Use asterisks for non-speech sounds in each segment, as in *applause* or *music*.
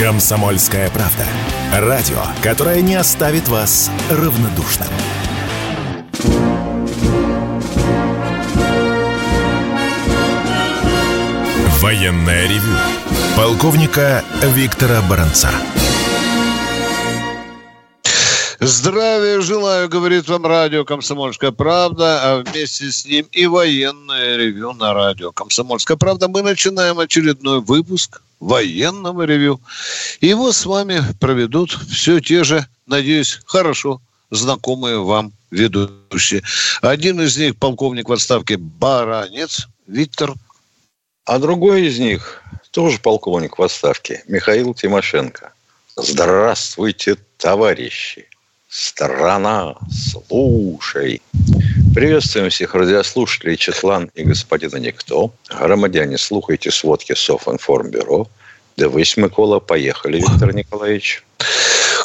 Комсомольская правда. Радио, которое не оставит вас равнодушным. Военное ревю. Полковника Виктора Баранца. Здравия желаю, говорит вам радио «Комсомольская правда», а вместе с ним и военное ревю на радио «Комсомольская правда». Мы начинаем очередной выпуск военного ревю. Его с вами проведут все те же, надеюсь, хорошо знакомые вам ведущие. Один из них полковник в отставке Баранец Виктор. А другой из них тоже полковник в отставке Михаил Тимошенко. Здравствуйте, товарищи! Страна, слушай. Приветствуем всех радиослушателей Четлан и господина Никто. Громадяне, слухайте сводки Софинформбюро. Дивись, Микола, поехали, Виктор Николаевич.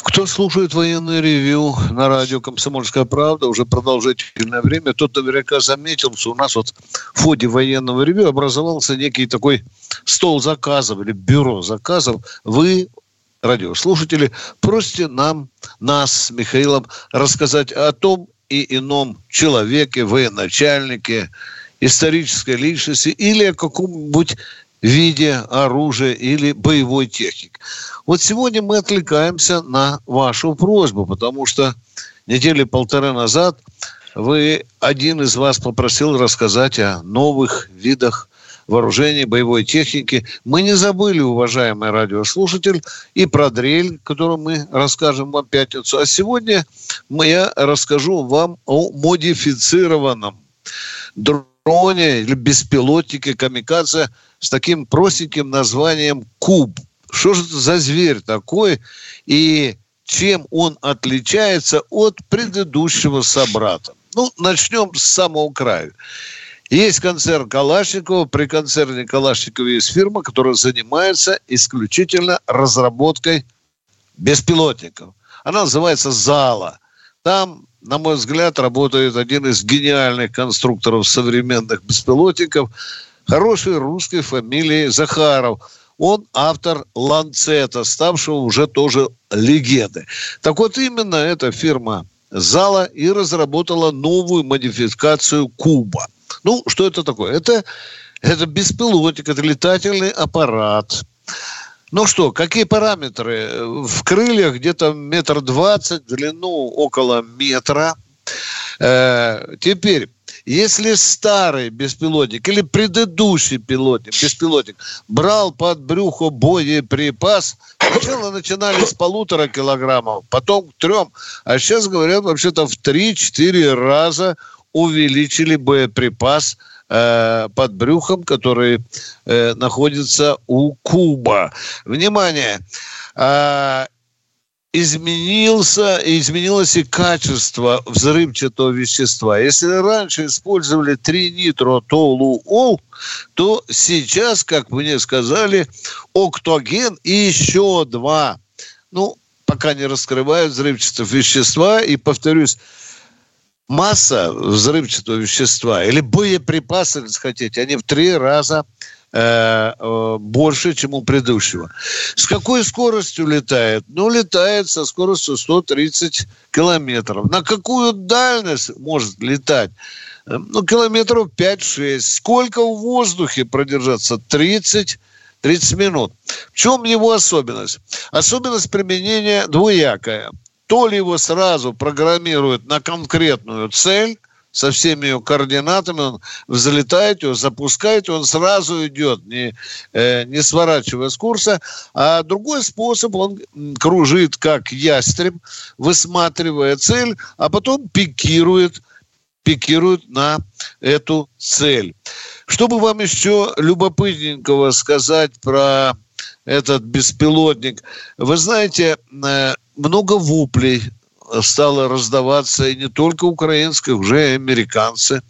Кто слушает военное ревю на радио «Комсомольская правда» уже продолжительное время, тот наверняка заметил, что у нас вот в ходе военного ревю образовался некий такой стол заказов или бюро заказов. Вы радиослушатели, просите нам, нас с Михаилом рассказать о том и ином человеке, военачальнике, исторической личности или о каком-нибудь виде оружия или боевой техники. Вот сегодня мы отвлекаемся на вашу просьбу, потому что недели полторы назад вы, один из вас попросил рассказать о новых видах вооружений, боевой техники. Мы не забыли, уважаемый радиослушатель, и про дрель, которую мы расскажем вам в пятницу. А сегодня я расскажу вам о модифицированном дроне или беспилотнике камикадзе с таким простеньким названием «Куб». Что же это за зверь такой и чем он отличается от предыдущего собрата? Ну, начнем с самого края. Есть концерн Калашникова. При концерне Калашникова есть фирма, которая занимается исключительно разработкой беспилотников. Она называется «Зала». Там, на мой взгляд, работает один из гениальных конструкторов современных беспилотников, хорошей русской фамилии Захаров. Он автор «Ланцета», ставшего уже тоже легендой. Так вот, именно эта фирма «Зала» и разработала новую модификацию «Куба». Ну, что это такое? Это, это беспилотник, это летательный аппарат. Ну что, какие параметры? В крыльях где-то метр двадцать, длину около метра. Э, теперь, если старый беспилотник или предыдущий пилотник, беспилотник брал под брюхо боеприпас, сначала начинали с полутора килограммов, потом к трем, а сейчас говорят вообще-то в три-четыре раза увеличили боеприпас э, под брюхом, который э, находится у Куба. Внимание! Э, изменился, изменилось и качество взрывчатого вещества. Если раньше использовали тринитротолуол, то сейчас, как мне сказали, октоген и еще два. Ну, пока не раскрывают взрывчатого вещества. И, повторюсь, масса взрывчатого вещества или боеприпасы, если хотите, они в три раза э, э, больше, чем у предыдущего. С какой скоростью летает? Ну, летает со скоростью 130 километров. На какую дальность может летать? Э, ну, километров 5-6. Сколько в воздухе продержаться? 30 30 минут. В чем его особенность? Особенность применения двуякая – то ли его сразу программируют на конкретную цель, со всеми ее координатами, он взлетает, его запускает, он сразу идет, не, э, не сворачивая с курса. А другой способ, он кружит как ястреб, высматривая цель, а потом пикирует, пикирует на эту цель. Чтобы вам еще любопытненького сказать про этот беспилотник. Вы знаете, э, много воплей стало раздаваться и не только украинских, уже и американцы.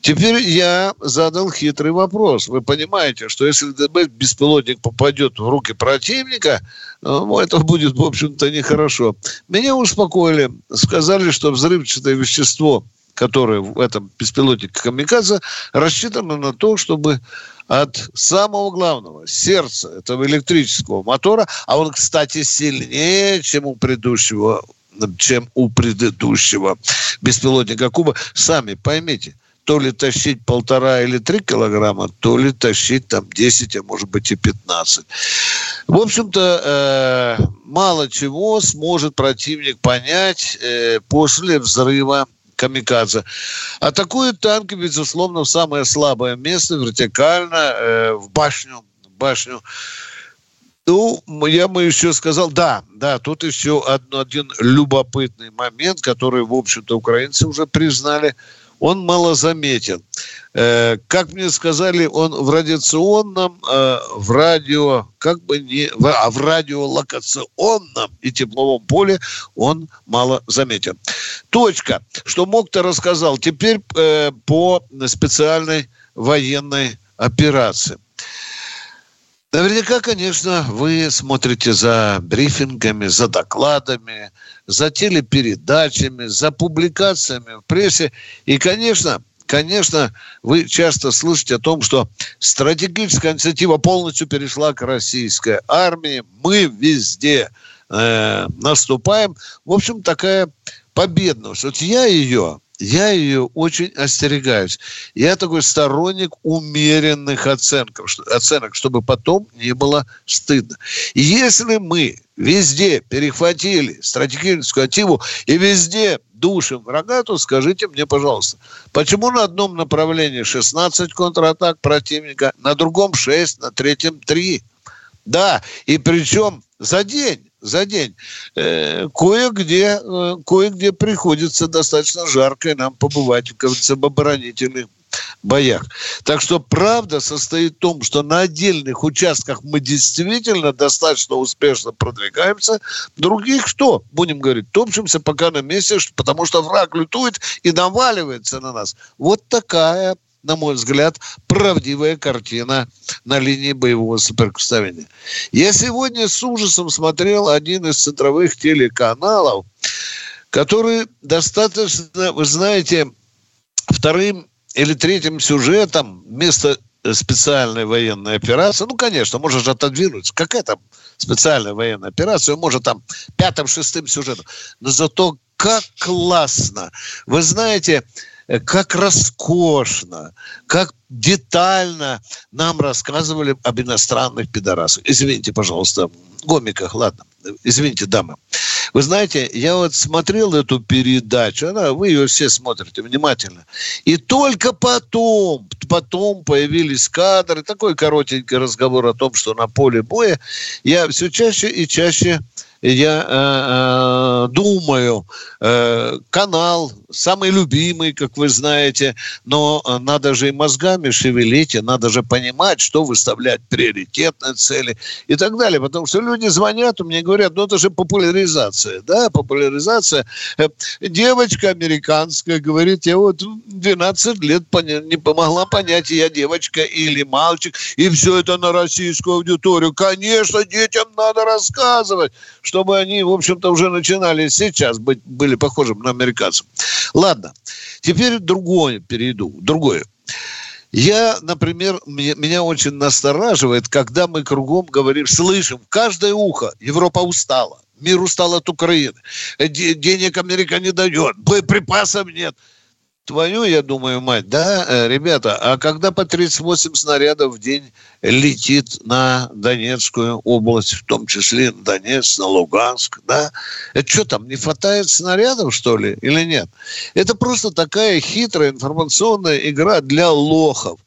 Теперь я задал хитрый вопрос. Вы понимаете, что если беспилотник попадет в руки противника, ну, это будет, в общем-то, нехорошо. Меня успокоили. Сказали, что взрывчатое вещество которые в этом беспилотнике Камикадзе, рассчитаны на то, чтобы от самого главного сердца этого электрического мотора, а он, кстати, сильнее, чем у предыдущего чем у предыдущего беспилотника Куба. Сами поймите, то ли тащить полтора или три килограмма, то ли тащить там 10, а может быть и 15. В общем-то, э, мало чего сможет противник понять э, после взрыва камикадзе. Атакуют танки, безусловно, в самое слабое место, вертикально, э, в башню, башню. Ну, я бы еще сказал, да, да, тут еще один любопытный момент, который, в общем-то, украинцы уже признали – он малозаметен. Э, как мне сказали, он в радиационном, э, в радио, как бы не, а в радиолокационном и тепловом поле он мало заметен. Точка. Что мог-то рассказал. Теперь э, по специальной военной операции. Наверняка, конечно, вы смотрите за брифингами, за докладами, за телепередачами, за публикациями в прессе. И, конечно, конечно, вы часто слышите о том, что стратегическая инициатива полностью перешла к российской армии. Мы везде э, наступаем. В общем, такая победность. Вот я ее я ее очень остерегаюсь. Я такой сторонник умеренных оценок, оценок, чтобы потом не было стыдно. Если мы везде перехватили стратегическую активу и везде душим врага, то скажите мне, пожалуйста, почему на одном направлении 16 контратак противника, на другом 6, на третьем 3? Да, и причем за день за день. Э, кое-где, э, кое-где приходится достаточно жарко нам побывать, в оборонительных боях. Так что правда состоит в том, что на отдельных участках мы действительно достаточно успешно продвигаемся. Других что? Будем говорить, топчемся пока на месте, потому что враг лютует и наваливается на нас. Вот такая на мой взгляд, правдивая картина на линии боевого соприкосновения. Я сегодня с ужасом смотрел один из центровых телеканалов, который достаточно, вы знаете, вторым или третьим сюжетом вместо специальной военной операции, ну, конечно, можешь отодвинуть, какая там специальная военная операция, может там пятым-шестым сюжетом, но зато как классно. Вы знаете, как роскошно, как детально нам рассказывали об иностранных пидорасах. Извините, пожалуйста, гомиках, ладно, извините, дамы. Вы знаете, я вот смотрел эту передачу, она, вы ее все смотрите внимательно, и только потом, потом появились кадры, такой коротенький разговор о том, что на поле боя, я все чаще и чаще я э, э, думаю, э, канал самый любимый, как вы знаете, но надо же и мозгами шевелить, и надо же понимать, что выставлять приоритетные цели и так далее. Потому что люди звонят, мне говорят, ну это же популяризация, да, популяризация. Э, девочка американская говорит, я вот 12 лет не помогла понять, я девочка или мальчик, и все это на российскую аудиторию. Конечно, детям надо рассказывать, чтобы они, в общем-то, уже начинали сейчас быть, были похожими на американцев. Ладно, теперь другое перейду, другое. Я, например, меня, меня очень настораживает, когда мы кругом говорим, слышим, каждое ухо Европа устала, мир устал от Украины, денег Америка не дает, боеприпасов нет – твою, я думаю, мать, да, э, ребята, а когда по 38 снарядов в день летит на Донецкую область, в том числе на Донецк, на Луганск, да, это что там, не хватает снарядов, что ли, или нет? Это просто такая хитрая информационная игра для лохов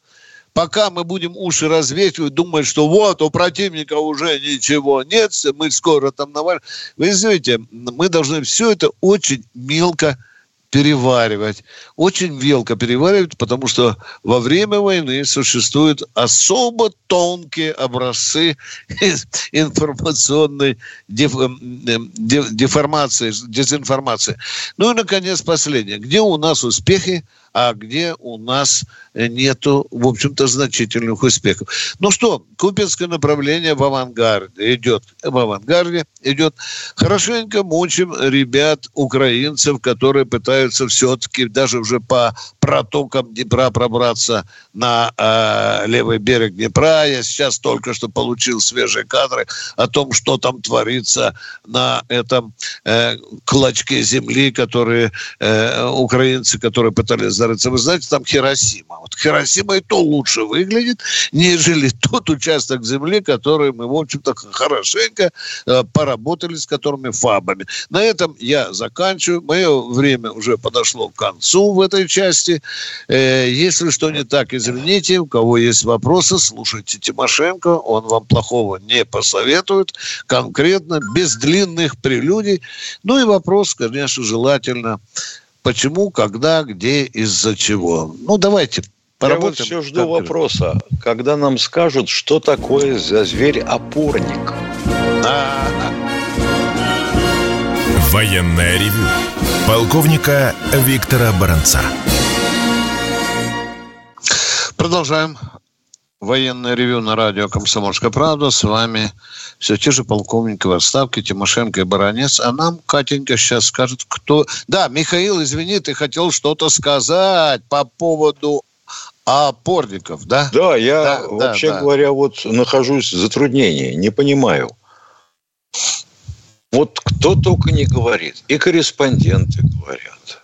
пока мы будем уши развешивать, думать, что вот у противника уже ничего нет, мы скоро там навалим. Вы извините, мы должны все это очень мелко переваривать, очень велко переваривать, потому что во время войны существуют особо тонкие образцы *laughs* информационной деф, деформации, дезинформации. Ну и, наконец, последнее. Где у нас успехи, а где у нас нету, в общем-то, значительных успехов. Ну что, Купинское направление в авангарде идет, в авангарде идет. Хорошенько мучим ребят, украинцев, которые пытаются все-таки даже уже по протокам Днепра пробраться на э, левый берег Днепра. Я сейчас только что получил свежие кадры о том, что там творится на этом э, клочке земли, которые э, украинцы, которые пытались зарыться. Вы знаете, там Хиросима. Вот Хиросима и то лучше выглядит, нежели *laughs* тот участок земли, который мы, в общем-то, хорошенько э, поработали с которыми фабами. На этом я заканчиваю. Мое время уже подошло к концу в этой части. Э, если что не так, извините. У кого есть вопросы, слушайте Тимошенко. Он вам плохого не посоветует. Конкретно, без длинных прелюдий. Ну и вопрос, конечно, желательно. Почему, когда, где, из-за чего? Ну, давайте Поработаем. Я вот все жду вопроса, когда нам скажут, что такое за зверь-опорник. Военная ревю. Полковника Виктора Баранца. Продолжаем. Военное ревю на радио «Комсомольская правда». С вами все те же полковники в отставке Тимошенко и Баранец. А нам Катенька сейчас скажет, кто... Да, Михаил, извини, ты хотел что-то сказать по поводу опорников, да? Да, я, да, вообще да, говоря, да. вот нахожусь в затруднении, не понимаю. Вот кто только не говорит. И корреспонденты говорят,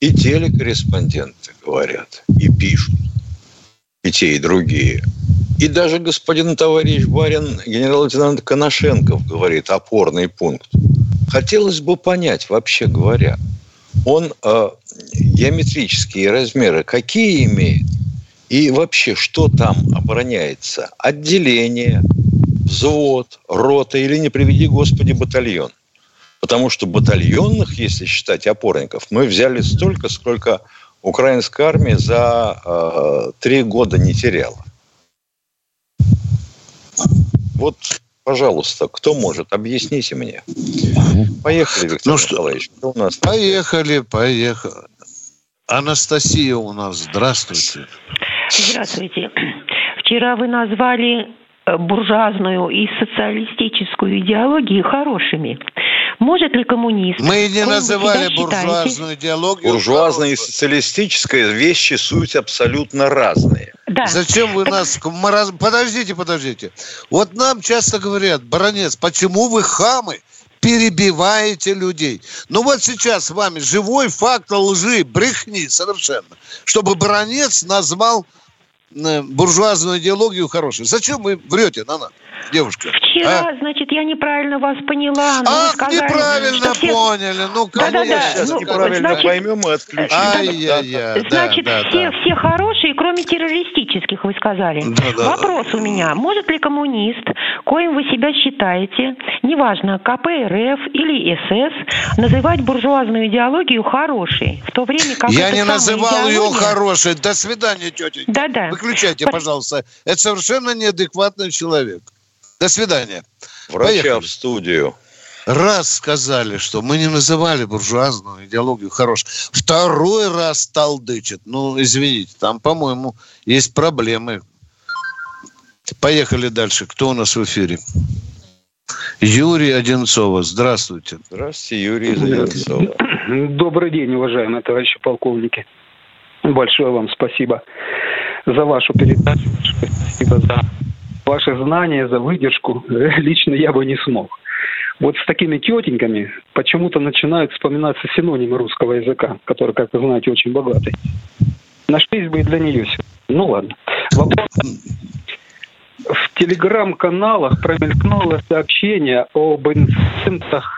и телекорреспонденты говорят, и пишут, и те, и другие. И даже господин товарищ Барин, генерал-лейтенант Коношенков говорит опорный пункт. Хотелось бы понять, вообще говоря, он э, геометрические размеры какие имеет? И вообще, что там обороняется? Отделение, взвод, рота или, не приведи Господи, батальон. Потому что батальонных, если считать опорников, мы взяли столько, сколько украинская армия за э, три года не теряла. Вот, пожалуйста, кто может, объясните мне. Поехали, Виктор ну, Николаевич. Что у нас поехали, поехали. Анастасия у нас, здравствуйте. Здравствуйте. Вчера вы назвали буржуазную и социалистическую идеологию хорошими. Может ли коммунист... Мы не называли буржуазную считаете? идеологию. Буржуазная и социалистическая вещи суть абсолютно разные. Да. Зачем вы нас... Подождите, подождите. Вот нам часто говорят, баронец, почему вы хамы? перебиваете людей. Ну вот сейчас с вами живой факт лжи, брехни совершенно. Чтобы баронец назвал э, буржуазную идеологию хорошей. Зачем вы врете на нас? Девушка? Вчера, а? значит, я неправильно вас поняла. Но Ах, сказали, неправильно все... поняли. Ну, конечно, да, да, да. ну, неправильно значит, поймем и отключим. Ай-яй-яй, да, значит, да, все, да. все хорошие, кроме террористических, вы сказали. Да, да. Вопрос у меня. Может ли коммунист, коим вы себя считаете, неважно, КПРФ или СС, называть буржуазную идеологию хорошей, в то время как Я не называл идеология... ее хорошей. До свидания, тетя. Да-да. Выключайте, пожалуйста. Это совершенно неадекватный человек. До свидания. Врача Поехали. в студию. Раз сказали, что мы не называли буржуазную идеологию хорошей. Второй раз толдычит. Ну, извините, там, по-моему, есть проблемы. Поехали дальше. Кто у нас в эфире? Юрий Одинцова. Здравствуйте. Здравствуйте, Юрий Одинцова. Добрый день, уважаемые товарищи полковники. Большое вам спасибо за вашу передачу. Спасибо за ваши знания, за выдержку. *laughs* Лично я бы не смог. Вот с такими тетеньками почему-то начинают вспоминаться синонимы русского языка, который, как вы знаете, очень богатый. Нашлись бы и для нее. Ну ладно. Вопрос. В телеграм-каналах промелькнуло сообщение об инцидентах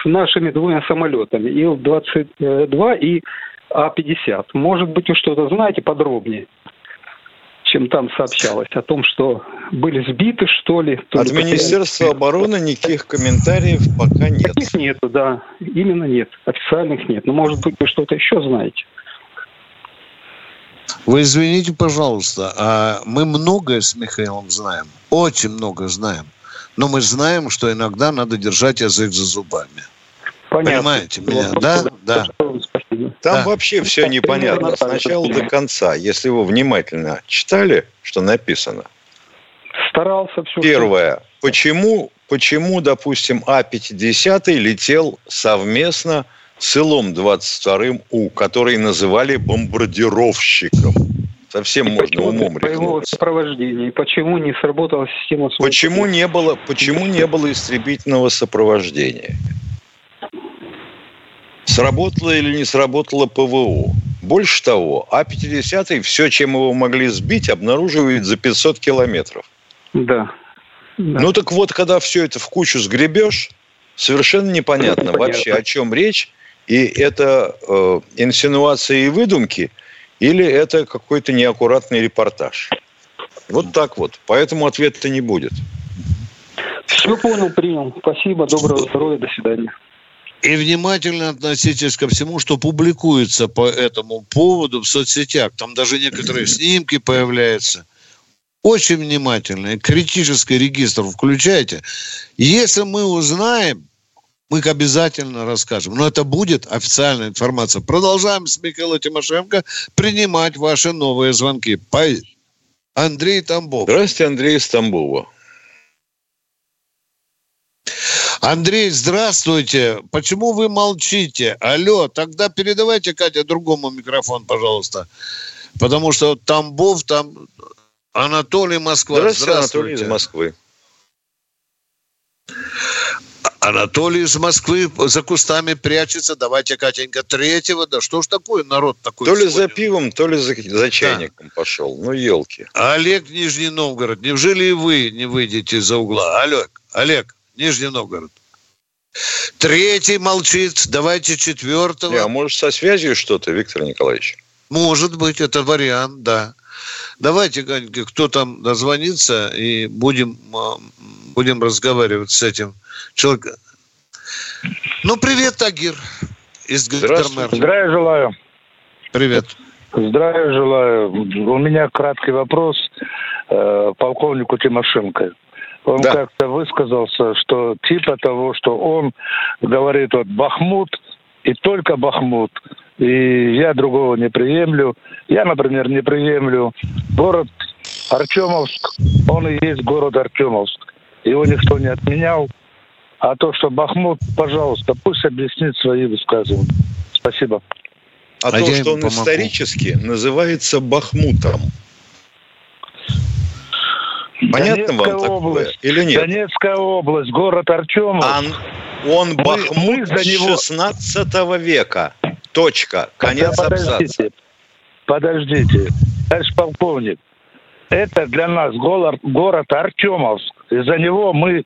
с нашими двумя самолетами Ил-22 и А-50. Может быть, вы что-то знаете подробнее? Чем там сообщалось, о том, что были сбиты, что ли. От Министерства обороны никаких комментариев пока нет. Таких нету, да. Именно нет. Официальных нет. Но, может быть, вы что-то еще знаете. Вы извините, пожалуйста, а мы многое с Михаилом знаем. Очень много знаем. Но мы знаем, что иногда надо держать язык за зубами. Понятно. Понимаете меня, да? Да. Спасибо. Там да. вообще все непонятно с начала до конца. Если вы внимательно читали, что написано. Старался все. Первое. Почему, почему, допустим, А-50 летел совместно с Илом-22У, который называли бомбардировщиком? Совсем и можно умом По его сопровождении. Почему не сработала система... Почему не, было, почему не было истребительного сопровождения? Сработало или не сработало ПВО? Больше того, А-50 все, чем его могли сбить, обнаруживает за 500 километров. Да. да. Ну так вот, когда все это в кучу сгребешь, совершенно непонятно, непонятно. вообще, о чем речь. И это э, инсинуации и выдумки – или это какой-то неаккуратный репортаж. Вот так вот. Поэтому ответа не будет. Все понял, принял. Спасибо, доброго здоровья, до свидания. И внимательно относитесь ко всему, что публикуется по этому поводу в соцсетях. Там даже некоторые *clears throat* снимки появляются. Очень внимательно. Критический регистр включайте. Если мы узнаем, мы обязательно расскажем. Но это будет официальная информация. Продолжаем с Михаилом Тимошенко принимать ваши новые звонки. Андрей Тамбов. Здравствуйте, Андрей из Тамбова. Андрей, здравствуйте. Почему вы молчите? Алло, тогда передавайте, Катя, другому микрофон, пожалуйста. Потому что Тамбов, там Анатолий Москва. Здравствуйте, здравствуйте. Анатолий из Москвы. Анатолий из Москвы за кустами прячется. Давайте, Катенька, третьего. Да что ж такое, народ такой? То ли за пивом, то ли за, за чайником да. пошел. Ну, елки. Олег, Нижний Новгород. Неужели и вы не выйдете за угла? Олег, Олег, Нижний Новгород. Третий молчит. Давайте четвертого. Не, а может, со связью что-то, Виктор Николаевич? Может быть, это вариант, да. Давайте, Ганька, кто там дозвонится, и будем, а, будем разговаривать с этим человеком. Ну, привет, Тагир из Здравствуйте. Здравия желаю. Привет. Здравия желаю. У меня краткий вопрос э, полковнику Тимошенко. Он да. как-то высказался, что типа того, что он говорит, вот Бахмут и только Бахмут – и я другого не приемлю. Я, например, не приемлю город Артемовск, он и есть город Артемовск. Его никто не отменял. А то, что Бахмут, пожалуйста, пусть объяснит свои высказывания. Спасибо. А, а то, что он помогу. исторически называется Бахмутом. Понятно Донецкая вам область, такое или нет? Донецкая область, город Артемовск. А он мы, Бахмут мы за него... 16 века. Точка. Конец подождите, абзаца. Подождите. Товарищ полковник, это для нас город, город Артемовск. Из-за него мы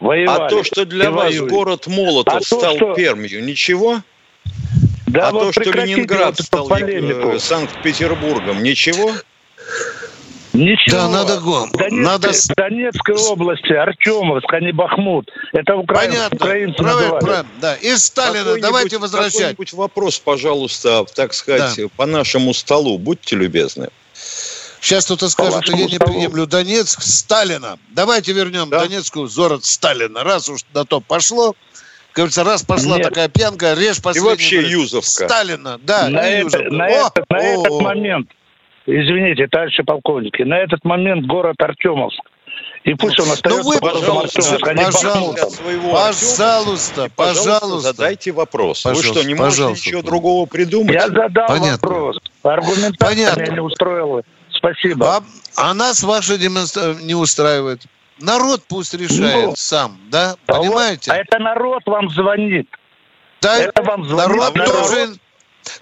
воевали. А то, что для вас воюем. город Молотов а стал то, что... Пермью, ничего? Да, а вот то, что Ленинград стал э, Санкт-Петербургом, ничего? Ничего. Да, надо гон. Донецкой, надо... Донецкой области, Артемовск, а не Бахмут. Это украин... Понятно. украинцы правильно, правильно. Да. И Сталина давайте возвращать. Какой-нибудь вопрос, пожалуйста, так сказать, да. по нашему столу. Будьте любезны. Сейчас кто-то скажет, что я не приемлю Донецк, Сталина. Давайте вернем да? Донецкую город Сталина. Раз уж на то пошло, кажется, раз пошла Нет. такая пьянка, режь последний. И вообще Юзовка. Сталина, да. На, это, на, О, это, на этот момент извините, товарищи полковники, на этот момент город Артемовск. И пусть он остается ну, вы, пожалуйста, Артемовск, а не пожалуйста, своего пожалуйста, пожалуйста, задайте вопрос. Пожалуйста, Вы что, не можете пожалуйста. ничего другого придумать? Я задал Понятно. вопрос. Аргументация Понятно. меня не устроила. Спасибо. А, а нас ваша демонстрация не устраивает. Народ пусть решает ну, сам, да? Понимаете? А, вот, а это народ вам звонит. Да, это вам звонит. Народ, народ должен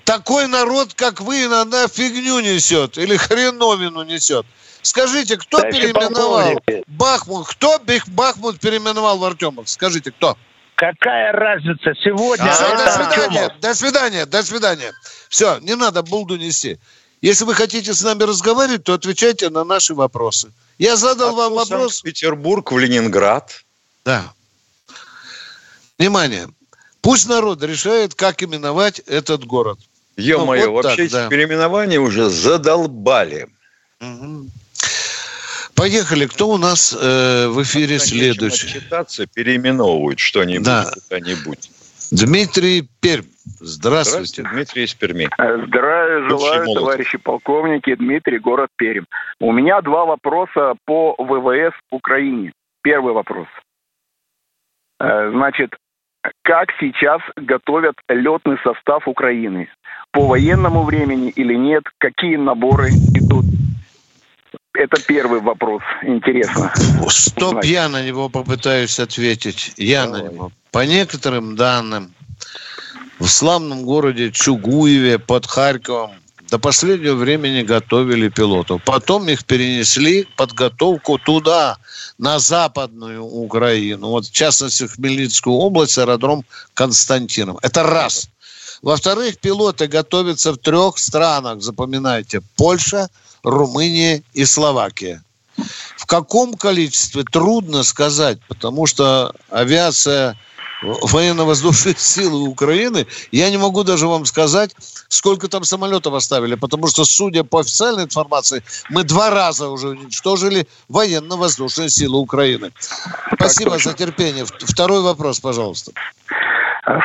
такой народ, как вы, иногда фигню несет или хреновину несет. Скажите, кто да переименовал Бахмут? Кто Бахмут переименовал в Артемовск? Скажите, кто? Какая разница сегодня? А, Все, до свидания, Артемов. до свидания, до свидания. Все, не надо булду нести. Если вы хотите с нами разговаривать, то отвечайте на наши вопросы. Я задал а вам вопрос. Петербург в Ленинград. Да. Внимание. Пусть народ решает, как именовать этот город. Ё-моё, ну, вот вообще так, да. переименования уже задолбали. Угу. Поехали. Кто у нас э, в эфире Конечно, следующий? Читаться, переименовывают что-нибудь да. куда-нибудь. Дмитрий Пермь. Здравствуйте. Здравствуйте, Дмитрий из Перми. Здравия желаю, товарищи полковники. Дмитрий, город Пермь. У меня два вопроса по ВВС Украине. Первый вопрос. Э, значит, как сейчас готовят летный состав Украины? По военному времени или нет? Какие наборы идут? Это первый вопрос. Интересно. Стоп, я на него попытаюсь ответить. Я Давай. на него. По некоторым данным, в славном городе Чугуеве под Харьковом до последнего времени готовили пилотов. Потом их перенесли подготовку туда, на западную Украину. Вот в частности в Хмельницкую область, аэродром Константинов. Это раз. Во-вторых, пилоты готовятся в трех странах, запоминайте. Польша, Румыния и Словакия. В каком количестве трудно сказать, потому что авиация военно-воздушные *laughs* силы Украины, я не могу даже вам сказать, сколько там самолетов оставили, потому что, судя по официальной информации, мы два раза уже уничтожили военно-воздушные силы Украины. Спасибо за терпение. Второй вопрос, пожалуйста.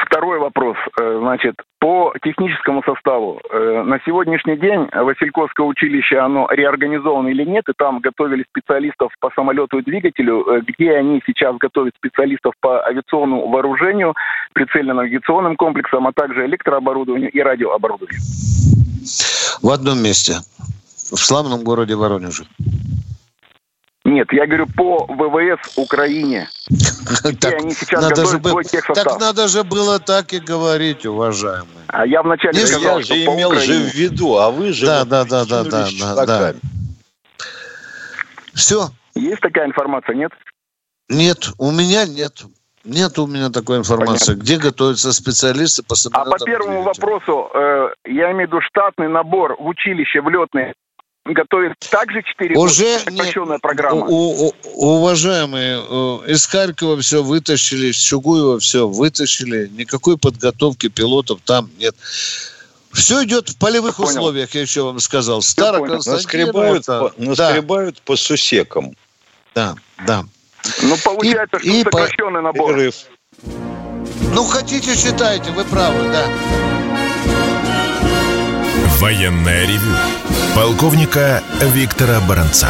Второй вопрос. Э, значит, по техническому составу. Э, на сегодняшний день Васильковское училище, оно реорганизовано или нет, и там готовили специалистов по самолету и двигателю, э, где они сейчас готовят специалистов по авиационному вооружению, прицельно-навигационным комплексам, а также электрооборудованию и радиооборудованию? В одном месте. В славном городе Воронеже. Нет, я говорю по ВВС Украине. *laughs* Так, они сейчас надо же был, так надо же было так и говорить, уважаемые. А я вначале Не, сказал, я же имел же в виду, а вы же да, да, да, да, да, да, да. Все. Есть такая информация, нет? Нет, у меня нет. Нет у меня такой информации. Понятно. Где готовятся специалисты по А по первому вопросу, э, я имею в виду штатный набор в училище в летные готовит также 4 Уже года, программа. У, у, уважаемые, э, из Харькова все вытащили, из Чугуева все вытащили, никакой подготовки пилотов там нет. Все идет в полевых Понял. условиях, я еще вам сказал. Старо наскребают, по, наскребают да. по сусекам. Да, да. Ну, получается, и, что и сокращенный по... набор. Перерыв. Ну, хотите, считайте, вы правы, да. Военная ревю полковника Виктора Баранца.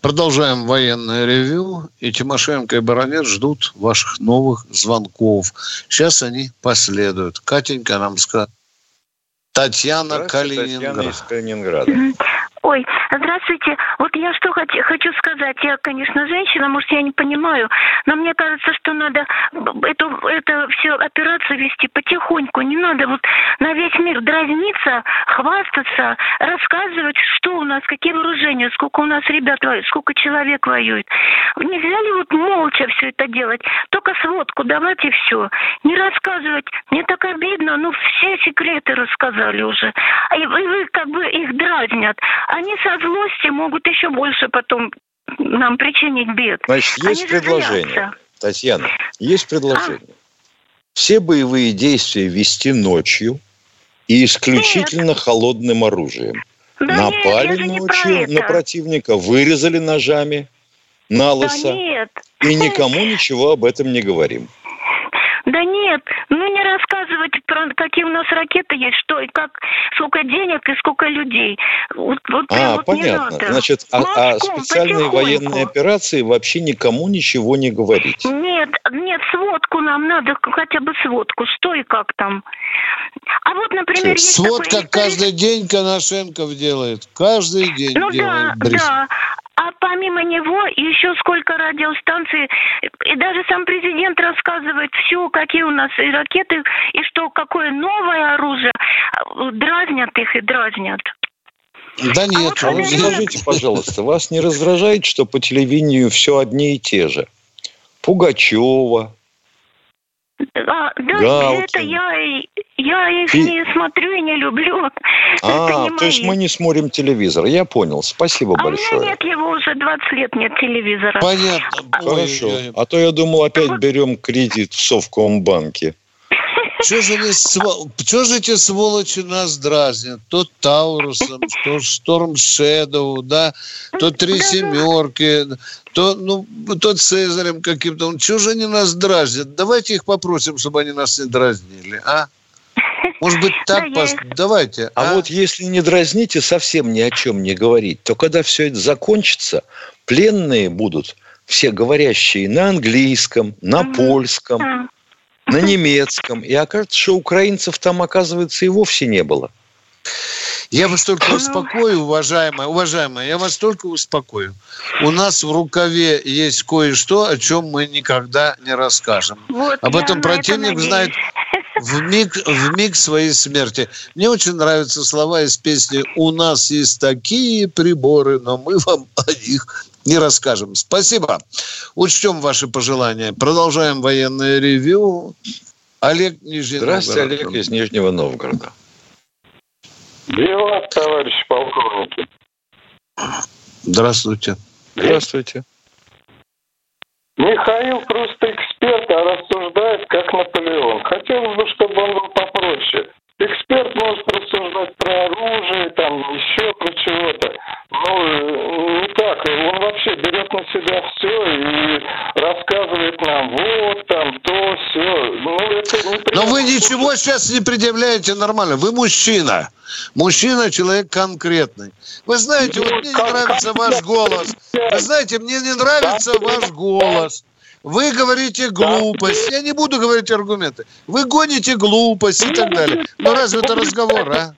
Продолжаем военное ревю. И Тимошенко и Баранец ждут ваших новых звонков. Сейчас они последуют. Катенька нам скажет. Татьяна Калининград. Татьяна из Калининграда. Ой, здравствуйте. Вот я что хочу, хочу сказать. Я, конечно, женщина, может, я не понимаю, но мне кажется, что надо эту, это все операцию вести потихоньку. Не надо вот на весь мир дразниться, хвастаться, рассказывать, что у нас, какие вооружения, сколько у нас ребят воюет, сколько человек воюет. Нельзя ли вот молча все это делать? Только сводку давать и все. Не рассказывать. Мне так обидно, ну все секреты рассказали уже. И вы как бы их дразнят они со злости могут еще больше потом нам причинить бед. Значит, есть они предложение. Злятся. Татьяна, есть предложение. А? Все боевые действия вести ночью и исключительно нет. холодным оружием. Да Напали нет, ночью про на противника, вырезали ножами на лысо. Да нет. И никому ничего об этом не говорим. Да нет, ну не рассказывать про какие у нас ракеты есть, что и как, сколько денег и сколько людей. Вот, вот а, вот понятно. Не надо. Значит, а, а специальные военные операции вообще никому ничего не говорить? Нет, нет, сводку нам надо, хотя бы сводку, что и как там. А вот, например, есть Сводка такой... каждый день Коношенков делает. Каждый день ну, делает. Да, да. А помимо него еще сколько радиостанций, и даже сам президент рассказывает все, какие у нас и ракеты, и что какое новое оружие. Дразнят их и дразнят. Да нет, а вот скажите, пожалуйста, вас не раздражает, что по телевидению все одни и те же? Пугачева, а, да, Галкин. это я, я их и... не смотрю и не люблю. *laughs* А, то есть мы не смотрим телевизор. Я понял. Спасибо а большое. у меня нет его уже 20 лет, нет телевизора. Понятно. Хорошо. А то я думал, опять берем кредит в Совкомбанке. Что же, не, что же эти сволочи нас дразнят? То Таурусом, то Шторм Шэдоу, да, то Три Семерки, то, ну, то Цезарем каким-то. Чего же они нас дразнят? Давайте их попросим, чтобы они нас не дразнили, а? Может быть, так да, пос... я... давайте. А, а вот если не дразните, совсем ни о чем не говорить, то когда все это закончится, пленные будут все говорящие на английском, на польском, на немецком. И окажется, что украинцев там, оказывается, и вовсе не было. Я вас только успокою, уважаемая, уважаемая, я вас только успокою. У нас в рукаве есть кое-что, о чем мы никогда не расскажем. Вот Об этом противник это знает в миг, в миг своей смерти. Мне очень нравятся слова из песни «У нас есть такие приборы, но мы вам о них не расскажем». Спасибо. Учтем ваши пожелания. Продолжаем военное ревю. Олег Нижний Здравствуйте, Новгород. Олег из Нижнего Новгорода. Дела, товарищ полковник. Здравствуйте. Здравствуйте. Михаил просто эксперт, а рассуждает как Наполеон. Хотелось бы, чтобы он был попроще. Эксперт может рассуждать про оружие, там, еще про чего-то. Ну, не так. Он вообще берет на себя все и рассказывает нам, вот там, то, все. Ну, это не Но вы ничего сейчас не предъявляете нормально. Вы мужчина. Мужчина, человек конкретный. Вы знаете, вот мне не нравится ваш голос. Вы знаете, мне не нравится ваш голос. Вы говорите глупость. Я не буду говорить аргументы. Вы гоните глупость и так далее. Ну разве это разговор, а?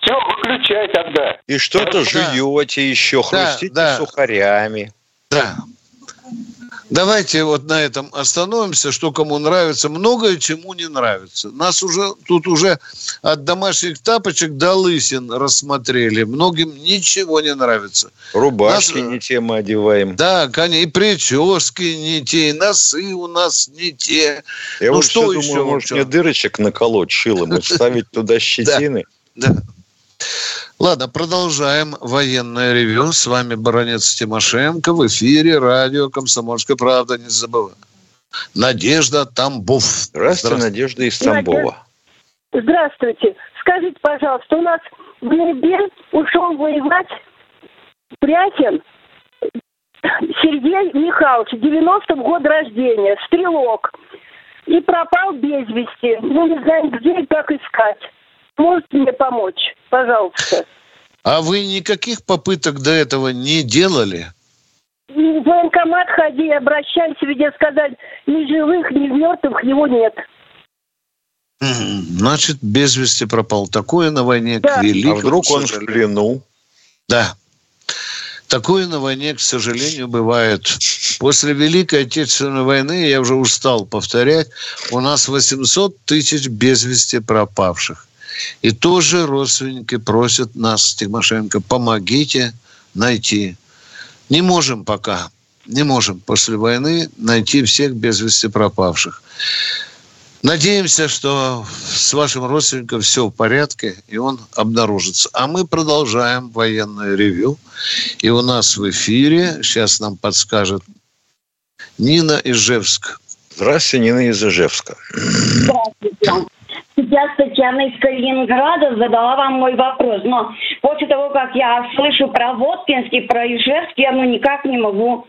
Все, выключай тогда. И что-то да. жуете еще, хрустите да, да. сухарями. Да. Давайте вот на этом остановимся, что кому нравится. Многое чему не нравится. Нас уже тут уже от домашних тапочек до лысин рассмотрели. Многим ничего не нравится. Рубашки нас... не те мы одеваем. Да, конечно, и прически не те, и носы у нас не те. Я ну вот что еще? Думаю, может, мне дырочек наколоть шилом и *laughs* вставить туда щетины. Да. Ладно, продолжаем военное ревю. С вами баронец Тимошенко в эфире радио «Комсомольская правда». Не забывай. Надежда Тамбов. Здравствуйте, Здравствуйте. Надежда из Тамбова. Здравствуйте. Скажите, пожалуйста, у нас в ноябре ушел воевать Прятин Сергей Михайлович, 90 год рождения, стрелок. И пропал без вести. Мы не знаем, где и как искать. Можете мне помочь, пожалуйста? А вы никаких попыток до этого не делали? В военкомат ходи, обращались, везде сказали, ни живых, ни мертвых его нет. Значит, без вести пропал. Такое на войне да. к великому... А вдруг он в плену? Да. Такое на войне, к сожалению, бывает. После Великой Отечественной войны, я уже устал повторять, у нас 800 тысяч без вести пропавших. И тоже родственники просят нас, Тимошенко, помогите найти. Не можем пока, не можем после войны найти всех без вести пропавших. Надеемся, что с вашим родственником все в порядке, и он обнаружится. А мы продолжаем военное ревю. И у нас в эфире, сейчас нам подскажет Нина Ижевск. Здравствуйте, Нина из Ижевска. Здравствуйте. Сейчас Татьяна из Калининграда задала вам мой вопрос, но после того, как я слышу про Воткинский, про Ижевск, я ну никак не могу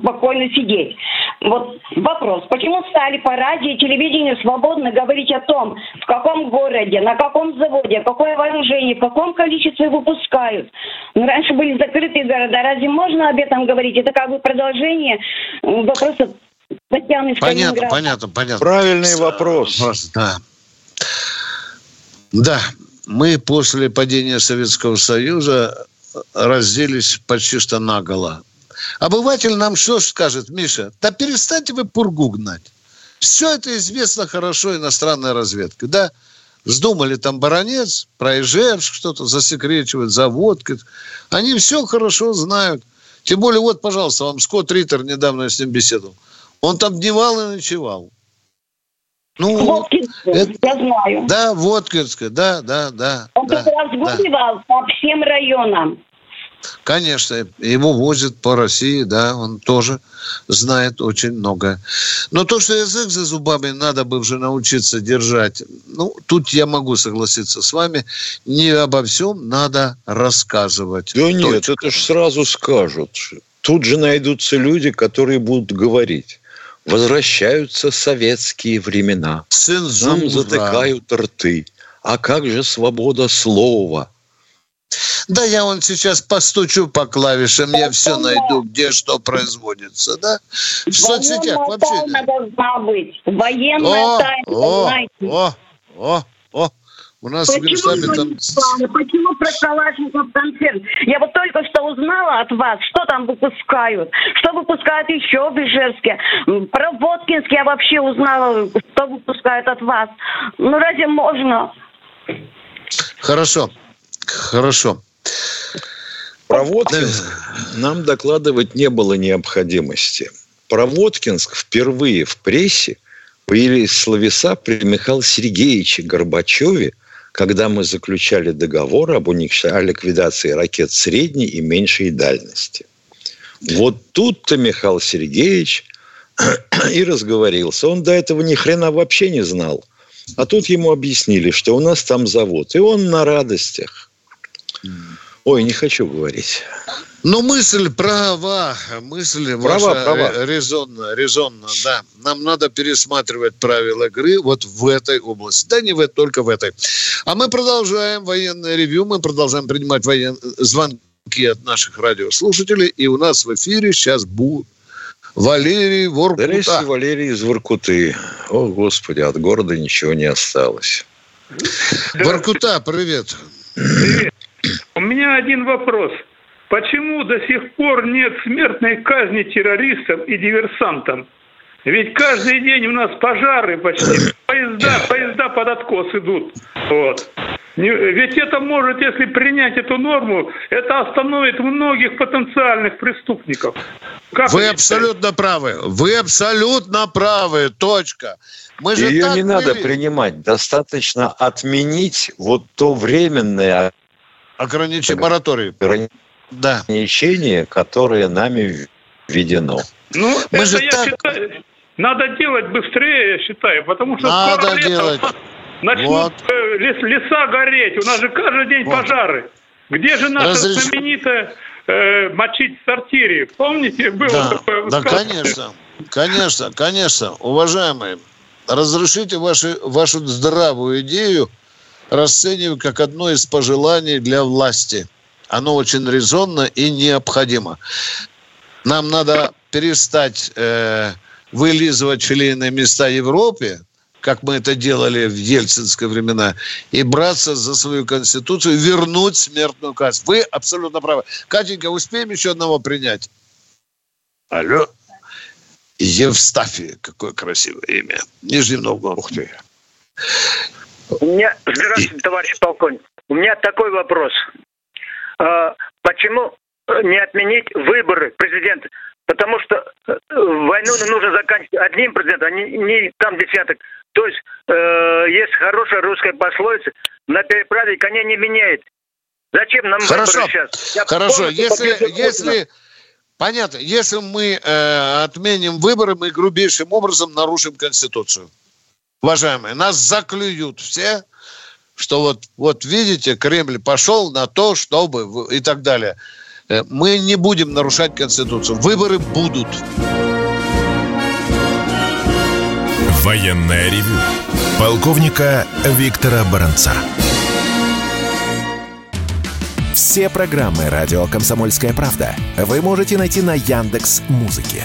спокойно сидеть. Вот вопрос. Почему стали по радио и телевидению свободно говорить о том, в каком городе, на каком заводе, какое вооружение, в каком количестве выпускают? Ну, раньше были закрытые города. Разве можно об этом говорить? Это как бы продолжение вопроса Татьяны из Понятно, Калининграда. понятно, понятно. Правильный вопрос. вопрос да. Да, мы после падения Советского Союза разделись почти что наголо. Обыватель нам что скажет, Миша? Да перестаньте вы пургу гнать. Все это известно хорошо иностранной разведке. Да, вздумали там баронец, про что-то засекречивать, заводки. Они все хорошо знают. Тем более, вот, пожалуйста, вам Скотт Риттер, недавно с ним беседовал. Он там дневал и ночевал. Ну, Воткинская, это, я знаю. Да, Воткинская, да, да, да. Он да, разгуливал да. по всем районам. Конечно, его возят по России, да, он тоже знает очень много. Но то, что язык за зубами надо бы уже научиться держать, ну, тут я могу согласиться с вами, не обо всем надо рассказывать. Да Точка. нет, это же сразу скажут. Тут же найдутся люди, которые будут говорить. Возвращаются советские времена. Цензура. Нам затыкают рты. А как же свобода слова? Да, я вон сейчас постучу по клавишам, я все найду, где что производится, да? В соцсетях вообще. Тайна должна быть. Военная о, тайна о, о, о, о, у нас почему, там... почему про Калашников концерт? Я вот только что узнала от вас, что там выпускают. Что выпускают еще в Ижевске. Про Воткинск я вообще узнала, что выпускают от вас. Ну разве можно? Хорошо. Хорошо. Про Воткинск нам докладывать не было необходимости. Про Воткинск впервые в прессе появились словеса при Михаиле Сергеевиче Горбачеве, когда мы заключали договор об, уник... о ликвидации ракет средней и меньшей дальности. Вот тут-то Михаил Сергеевич *clears throat* и разговорился. Он до этого ни хрена вообще не знал. А тут ему объяснили, что у нас там завод. И он на радостях. Ой, не хочу говорить. Ну, мысль права, мысль права, ваша права. резонно, резонно, да. Нам надо пересматривать правила игры вот в этой области. Да не в, только в этой. А мы продолжаем военное ревью, мы продолжаем принимать воен... звонки от наших радиослушателей. И у нас в эфире сейчас будет Валерий Воркута. Здравствуйте, Валерий из Воркуты. О, Господи, от города ничего не осталось. Воркута, привет. Привет. У меня один вопрос. Почему до сих пор нет смертной казни террористам и диверсантам? Ведь каждый день у нас пожары почти. Поезда, поезда под откос идут. Вот. Ведь это может, если принять эту норму, это остановит многих потенциальных преступников. Как вы абсолютно правы. Вы абсолютно правы. Точка. Мы же Ее не были... надо принимать. Достаточно отменить вот то временное Ограничение, мораторий. Ограничение, да. которое нами введено. Ну, Мы это же я так... считаю, надо делать быстрее, я считаю, потому что надо скоро делать. лето *laughs* начнут вот. Э, лес, леса гореть. У нас же каждый день вот. пожары. Где же наша Разреш... знаменитая э, мочить в сортире? Помните, было да. такое Да, конечно. Конечно, конечно. Уважаемые, разрешите ваши, вашу здравую идею расцениваю как одно из пожеланий для власти. Оно очень резонно и необходимо. Нам надо перестать э, вылизывать филейные места Европе, как мы это делали в ельцинские времена, и браться за свою конституцию, вернуть смертную казнь. Вы абсолютно правы. Катенька, успеем еще одного принять? Алло. Евстафий, какое красивое имя. Нижний Новгород. Ух ты. У меня, здравствуйте, товарищ полковник. У меня такой вопрос. А, почему не отменить выборы президента? Потому что э, войну нужно заканчивать одним президентом, а не, не там десяток. То есть э, есть хорошая русская пословица, на переправе коня не меняет. Зачем нам Хорошо. выборы сейчас? Я Хорошо, помню, если, если, понятно, если мы э, отменим выборы, мы грубейшим образом нарушим Конституцию уважаемые, нас заклюют все, что вот, вот видите, Кремль пошел на то, чтобы и так далее. Э, мы не будем нарушать Конституцию. Выборы будут. Военная ревю. Полковника Виктора Баранца. Все программы «Радио Комсомольская правда» вы можете найти на Яндекс Музыке.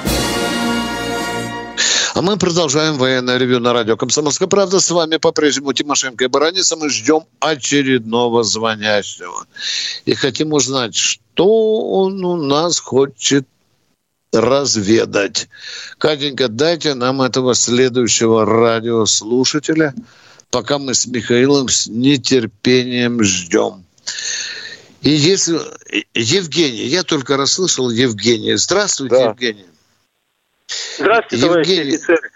А мы продолжаем военное ревю на радио «Комсомольская правда». С вами по-прежнему Тимошенко и Бараница. Мы ждем очередного звонящего. И хотим узнать, что он у нас хочет разведать. Катенька, дайте нам этого следующего радиослушателя, пока мы с Михаилом с нетерпением ждем. И если... Евгений, я только расслышал Евгения. Здравствуйте, да. Евгений. Здравствуйте, Евгений. товарищи офицеры.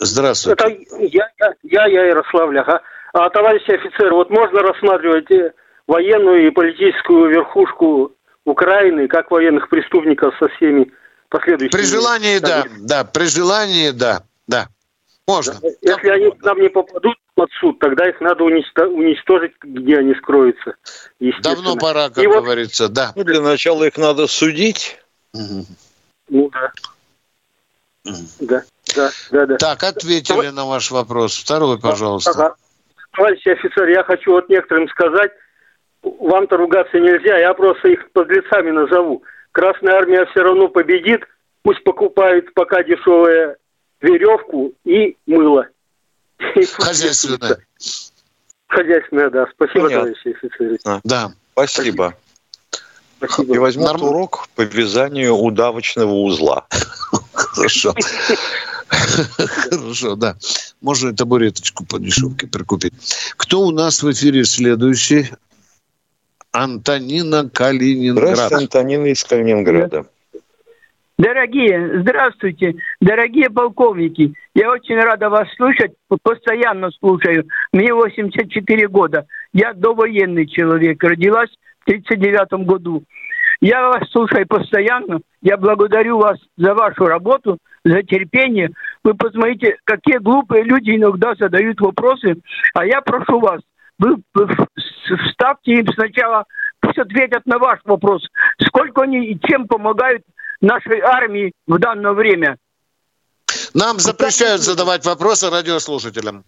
Здравствуйте. Это я, я, я Ярославля. Ага. А, товарищи офицеры, вот можно рассматривать э, военную и политическую верхушку Украины как военных преступников со всеми последующими... При желании, да, да, при желании, да, да. Можно. Если они к нам не попадут под суд, тогда их надо уничтожить, где они скроются. Давно пора, как и говорится, вот... да. Ну, для начала их надо судить. Ну да. Да, да, да, да. Так, ответили на ваш вопрос. Второй, пожалуйста. Ага. Товарищ офицер, я хочу вот некоторым сказать, вам-то ругаться нельзя, я просто их подлецами назову. Красная армия все равно победит, пусть покупают пока дешевую веревку и мыло. Хозяйственное. Хозяйственное, да. Спасибо, Понятно. товарищи офицеры. Да, спасибо. Спасибо. И возьмут Норм... урок по вязанию удавочного узла. Хорошо. *laughs* Хорошо, да. Можно и табуреточку по дешевке прикупить. Кто у нас в эфире следующий? Антонина Калининград. Здравствуйте, Антонина из Калининграда. Дорогие, здравствуйте, дорогие полковники. Я очень рада вас слушать, постоянно слушаю. Мне 84 года. Я довоенный человек, родилась в 39 году. Я вас слушаю постоянно. Я благодарю вас за вашу работу, за терпение. Вы посмотрите, какие глупые люди иногда задают вопросы. А я прошу вас, вы вставьте им сначала, пусть ответят на ваш вопрос. Сколько они и чем помогают нашей армии в данное время? Нам запрещают задавать вопросы радиослушателям.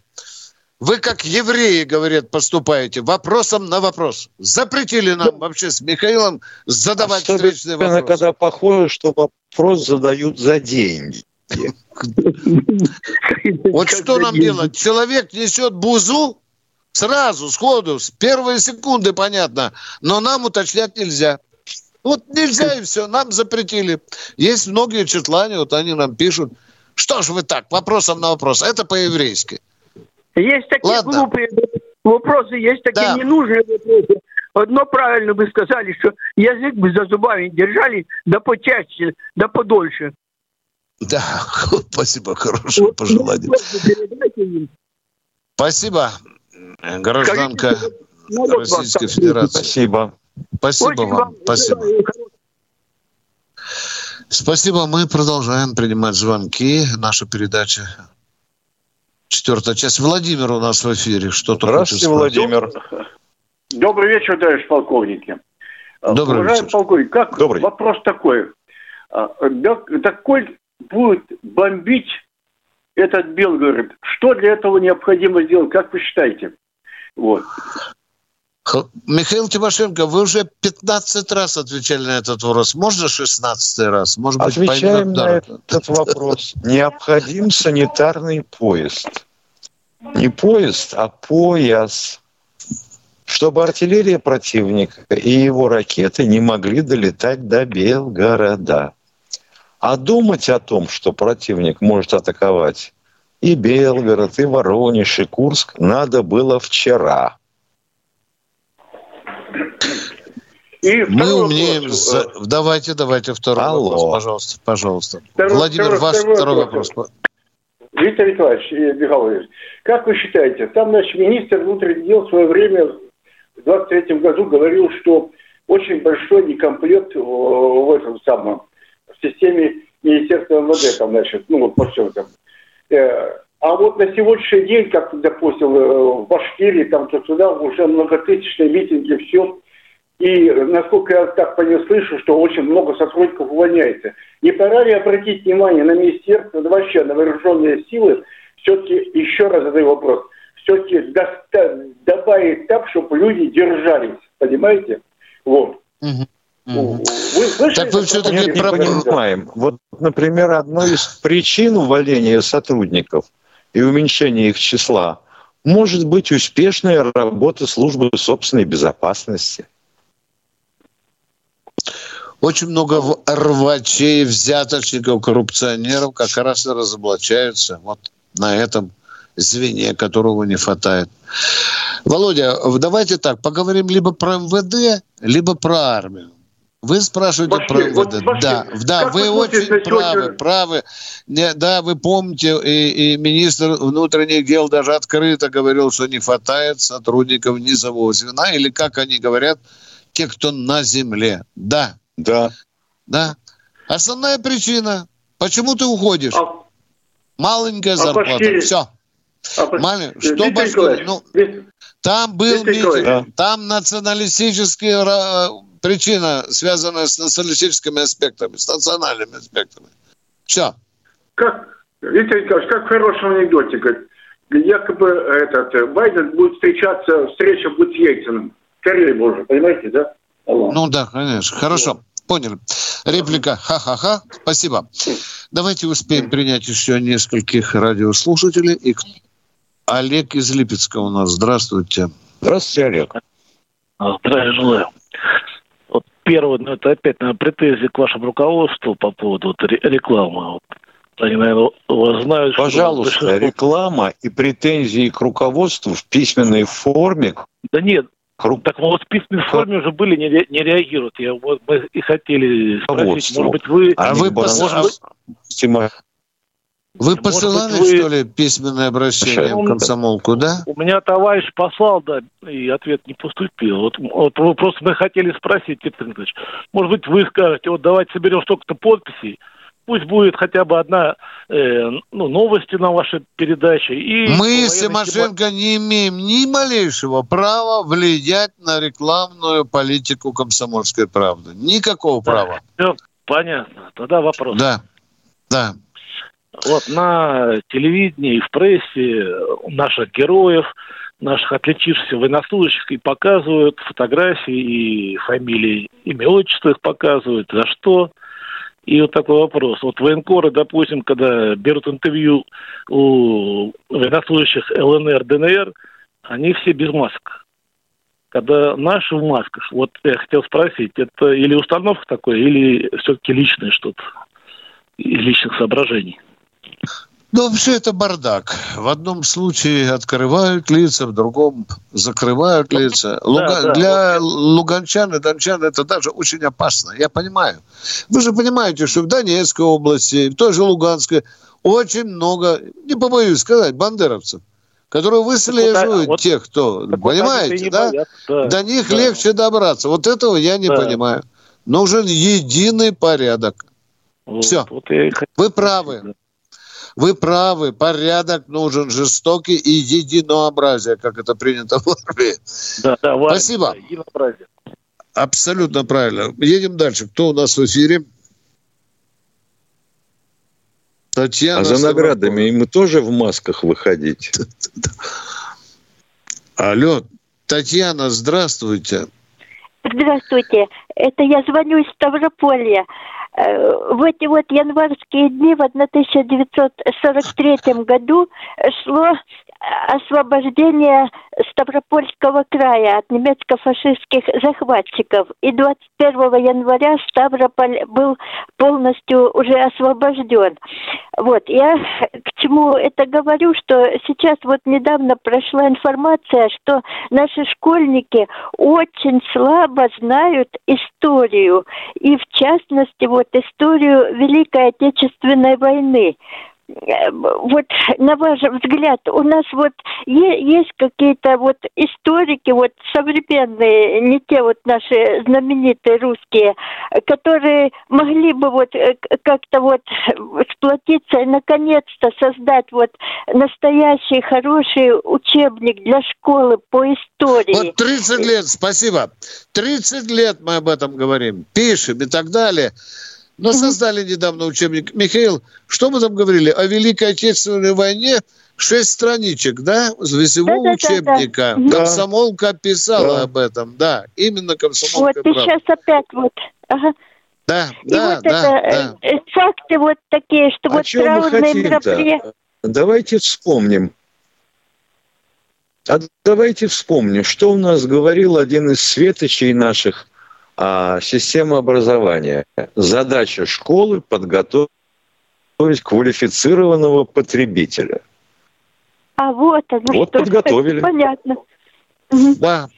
Вы как евреи, говорят, поступаете вопросом на вопрос. Запретили нам вообще с Михаилом задавать Особенно, встречные вопросы. когда похоже, что вопрос задают за деньги. Вот что нам делать? Человек несет бузу, Сразу, сходу, с первой секунды понятно. Но нам уточнять нельзя. Вот нельзя и все, нам запретили. Есть многие четлане, вот они нам пишут, что ж вы так, вопросом на вопрос. Это по-еврейски. Есть такие Ладно. глупые вопросы, есть такие да. ненужные вопросы. Одно правильно вы сказали, что язык бы за зубами держали, да почаще, да подольше. Да, *laughs* спасибо, хорошее пожелание. Спасибо гражданка Российской Федерации. Спасибо. Спасибо вам. Спасибо. Спасибо. Мы продолжаем принимать звонки. Наша передача четвертая часть. Владимир у нас в эфире. Что-то Здравствуйте, Владимир. Добрый вечер, товарищ полковники. Добрый Уважаемый вечер. полковник, как Добрый. вопрос такой. А, такой будет бомбить этот Белгород. Что для этого необходимо сделать, как вы считаете? Вот. Михаил Тимошенко, вы уже 15 раз отвечали на этот вопрос. Можно 16 раз? Может быть, Отвечаем на этот вопрос. Необходим санитарный поезд. Не поезд, а пояс. Чтобы артиллерия противника и его ракеты не могли долетать до Белгорода. А думать о том, что противник может атаковать и Белгород, и Воронеж, и Курск надо было вчера. И Мы умеем... Вопрос. За... Давайте, давайте второй Алло. вопрос, пожалуйста. Пожалуйста. Второй, Владимир, второй, ваш второй, второй вопрос. вопрос. Виктор Николаевич Михайлович, как вы считаете, там наш министр внутренних дел в свое время в 23 году говорил, что очень большой некомплект в этом самом в системе Министерства МВД, там, значит, ну, вот по всем там. Э, а вот на сегодняшний день, как, допустим, э, в Башкирии, там, то сюда уже многотысячные митинги, все. И, насколько я так по нему слышу, что очень много сотрудников увольняется. Не пора ли обратить внимание на министерство, да вообще на вооруженные силы, все-таки, еще раз задаю вопрос, все-таки добавить так, чтобы люди держались, понимаете? Вот. Угу. Вы так вы все-таки не понимаем. Вот, например, одной из причин увольнения сотрудников и уменьшения их числа может быть успешная работа службы собственной безопасности. Очень много рвачей, взяточников, коррупционеров как раз и разоблачаются вот на этом звене, которого не хватает. Володя, давайте так, поговорим либо про МВД, либо про армию. Вы спрашиваете Башкир, про МВД. Вот, да, да, вы очень правы, сегодня... правы. Не, да, вы помните, и, и министр внутренних дел даже открыто говорил, что не хватает сотрудников низового звена, или как они говорят, те, кто на земле. Да. Да. Да. Основная причина, почему ты уходишь? А... Маленькая а зарплата. Башкир... Все. А, Мали... Что Башкир? Ну, там был митинг, да. там националистическая э, причина, связанная с националистическими аспектами, с национальными аспектами. Все. Как, Виктор Николаевич, как в хорошем анекдоте, говорит, якобы этот э, Байден будет встречаться, встреча будет с Ельциным. Скорее, боже, понимаете, да? Алло. Ну да, конечно. Хорошо. Поняли. Реплика. Ха-ха-ха. Спасибо. Давайте успеем принять еще нескольких радиослушателей. И Олег из Липецка у нас. Здравствуйте. Здравствуйте, Олег. Здравия желаю. Вот первое, ну, это опять, наверное, претензии к вашему руководству по поводу вот, рекламы. Вот. Они, наверное, вас знают. Пожалуйста, что... реклама и претензии к руководству в письменной форме. Да нет, Так вот в письменной форме уже были, не, ре... не реагируют. Я, вот, мы и хотели спросить, может быть, вы... А вы, пос... может быть... Вы посылали, быть, вы... что ли, письменное обращение в комсомолку, да? У меня товарищ послал, да, и ответ не поступил. Вот, вот вы просто мы хотели спросить, Виктор Николаевич, может быть, вы скажете, вот давайте соберем столько-то подписей, пусть будет хотя бы одна э, ну, новости на вашей передаче. И Мы с Тимошенко не имеем ни малейшего права влиять на рекламную политику комсомольской правды. Никакого да, права. Все понятно. Тогда вопрос. Да, да. Вот на телевидении и в прессе наших героев, наших отличившихся военнослужащих и показывают фотографии и фамилии, имя, отчество их показывают, за что. И вот такой вопрос. Вот военкоры, допустим, когда берут интервью у военнослужащих ЛНР, ДНР, они все без масок. Когда наши в масках, вот я хотел спросить, это или установка такой, или все-таки личное что-то из личных соображений? Ну, вообще это бардак. В одном случае открывают лица, в другом закрывают лица. Луга... Да, да, Для вот. луганчан и дончан это даже очень опасно. Я понимаю. Вы же понимаете, что в Донецкой области, в той же Луганской очень много, не побоюсь сказать, бандеровцев которые выслеживают вот, тех, кто, понимаете, да? да? До них да. легче добраться. Вот этого я не да. понимаю. Нужен единый порядок. Вот, Все. Вот я... Вы правы. Вы правы, порядок нужен жестокий и единообразие, как это принято в армии. Да, да, Спасибо. Единообразие. Абсолютно правильно. Едем дальше. Кто у нас в эфире? Татьяна. А за наградами мы тоже в масках выходить? *laughs* Алло, Татьяна, здравствуйте. Здравствуйте. Это я звоню из Ставрополья. Э, в эти вот январские дни в 1943 году шло освобождение Ставропольского края от немецко-фашистских захватчиков. И 21 января Ставрополь был полностью уже освобожден. Вот, я к чему это говорю, что сейчас вот недавно прошла информация, что наши школьники очень слабо знают историю. И в частности, вот историю Великой Отечественной войны. Э, вот на ваш взгляд, у нас вот есть какие-то вот историки вот современные, не те вот наши знаменитые русские, которые могли бы вот э, как-то вот сплотиться и наконец-то создать вот настоящий хороший учебник для школы по истории. Вот 30 лет, спасибо. 30 лет мы об этом говорим, пишем и так далее. Но создали недавно учебник. Михаил, что мы там говорили? О Великой Отечественной войне шесть страничек, да, весевого да, учебника. Да, да. Комсомолка писала да. об этом, да, именно комсомолка. Вот и сейчас опять вот. Ага. Да, и да, вот да, это, да. Э, факты вот такие, что а вот траурные мероприятия. Давайте вспомним. А давайте вспомним, что у нас говорил один из светочей наших а система образования. Задача школы подготовить квалифицированного потребителя. А вот оно Вот что. подготовили. Понятно. Да.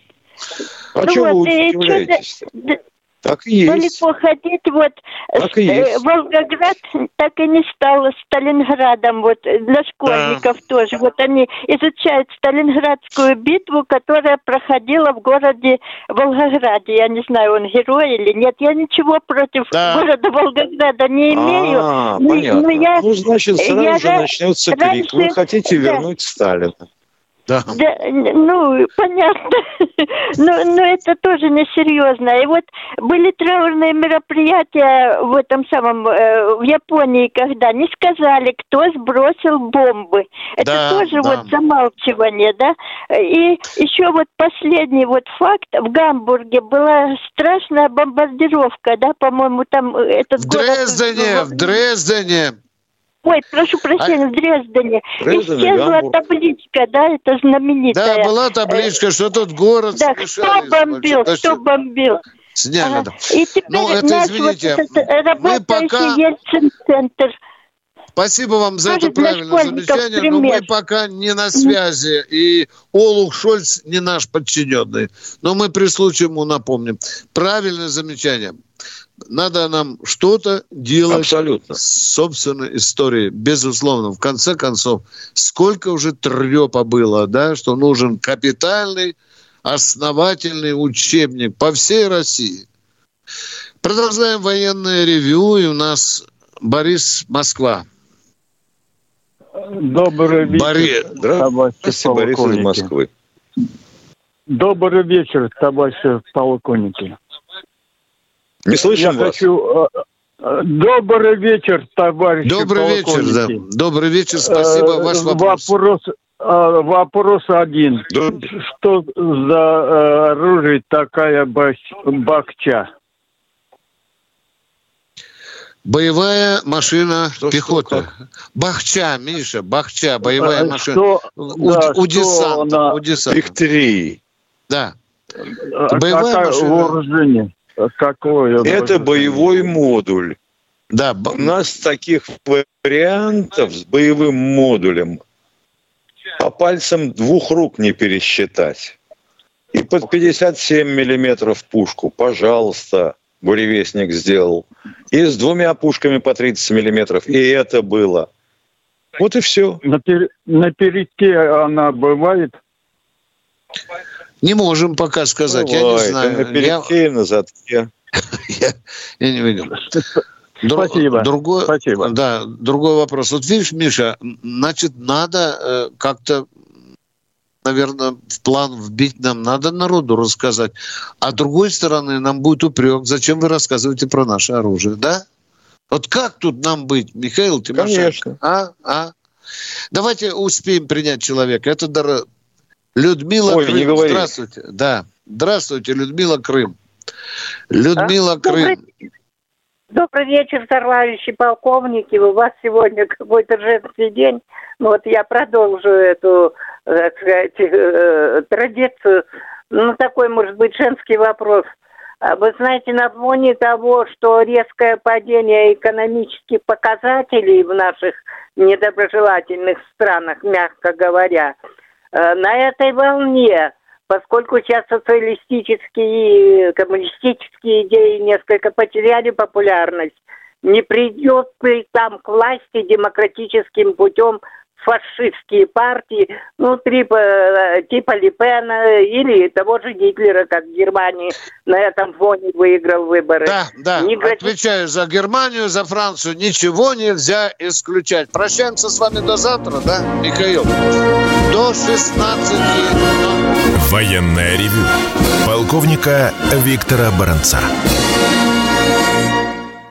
А Ну чего вот, вы и удивляетесь? чё-то Так и есть. Далеко ходить, вот Так и э, есть. Волгоград так и не стал Сталинградом, вот для школьников тоже. Вот они изучают Сталинградскую битву, которая проходила в городе Волгограде. Я не знаю, он герой или нет. Я ничего против города Волгограда не имею. А, понятно. ну, я- ну, значит, сразу я же начнется крик. Вы раньше- хотите да. вернуть Сталина. Да. Да, ну, понятно. но, *laughs* но это тоже несерьезно. И вот были траурные мероприятия в этом самом, э, в Японии, когда не сказали, кто сбросил бомбы. Это Да, тоже да. вот замалчивание, да. И еще вот последний вот факт. В Гамбурге была страшная бомбардировка, да, по-моему, там э, этот В город... Дрездене, в Дрездене. Ой, прошу прощения, в Дрездене. Дрезден и Исчезла Гамбург. табличка, да, это знаменитая. Да, была табличка, что тут город Да, кто бомбил, кто бомбил. Сняли, Ага. да. И теперь Ну, это, наш извините, вот этот работающий пока- Ельцин-центр. Спасибо вам за Тоже это правильное замечание, но мы пока не на связи, и Олух Шольц не наш подчиненный. Но мы при случае ему напомним. Правильное замечание. Надо нам что-то делать Абсолютно. с собственной историей, безусловно. В конце концов, сколько уже трепа было, да, что нужен капитальный, основательный учебник по всей России. Продолжаем военное ревью, и у нас Борис Москва. Добрый вечер, Борис, товарищи Здравствуйте, Борис из полковники. Москвы. Добрый вечер, товарищи полковники. Не слышим Я вас. хочу... э, э, Добрый вечер, товарищи Добрый вечер, да. полковники. Добрый вечер, спасибо. Э, Ваш вопрос. Вопрос, э, вопрос один. Что за э, оружие такая бах- бахча? Боевая машина пехоты. Бахча, Миша, Бахча, боевая Э, машина. что- у, да, у что десанта, она- у десанта. Их Да. Боевая машина. вооружение? Какое? Это боевой модуль. Да, У нас таких вариантов с боевым модулем по пальцам двух рук не пересчитать. И под 57 миллиметров пушку, пожалуйста, буревестник сделал. И с двумя пушками по 30 миллиметров. И это было. Вот и все. На, пер- на передке она бывает? Не можем пока сказать, я не знаю. на передке, и на задке. *laughs* Я, я не видел. Спасибо. Другой, Да, другой вопрос. Вот видишь, Миша, значит, надо э, как-то, наверное, в план вбить нам, надо народу рассказать. А с другой стороны, нам будет упрек, зачем вы рассказываете про наше оружие, да? Вот как тут нам быть, Михаил Тимошенко? Конечно. А? А? Давайте успеем принять человека. Это Людмила Ой, Крым. не говори. Здравствуйте. Да. Здравствуйте, Людмила Крым. Людмила А? Крым. Добрый, добрый вечер, товарищи полковники. У вас сегодня какой-то женский день. Ну, вот я продолжу эту, так сказать, э, традицию. Ну, такой, может быть, женский вопрос. А Вы знаете, на фоне того, что резкое падение экономических показателей в наших недоброжелательных странах, мягко говоря, э, на этой волне, поскольку сейчас социалистические коммунистические идеи несколько потеряли популярность, не придет ли там к власти демократическим путем фашистские партии, ну, типа, э, типа Ли Пена или того же Гитлера, как в Германии на этом фоне выиграл выборы. Да, да, Не отвечаю за Германию, за Францию. Ничего нельзя исключать. Прощаемся с вами до завтра, да, Михаил? До 16. Военное ревю полковника Виктора Баранца.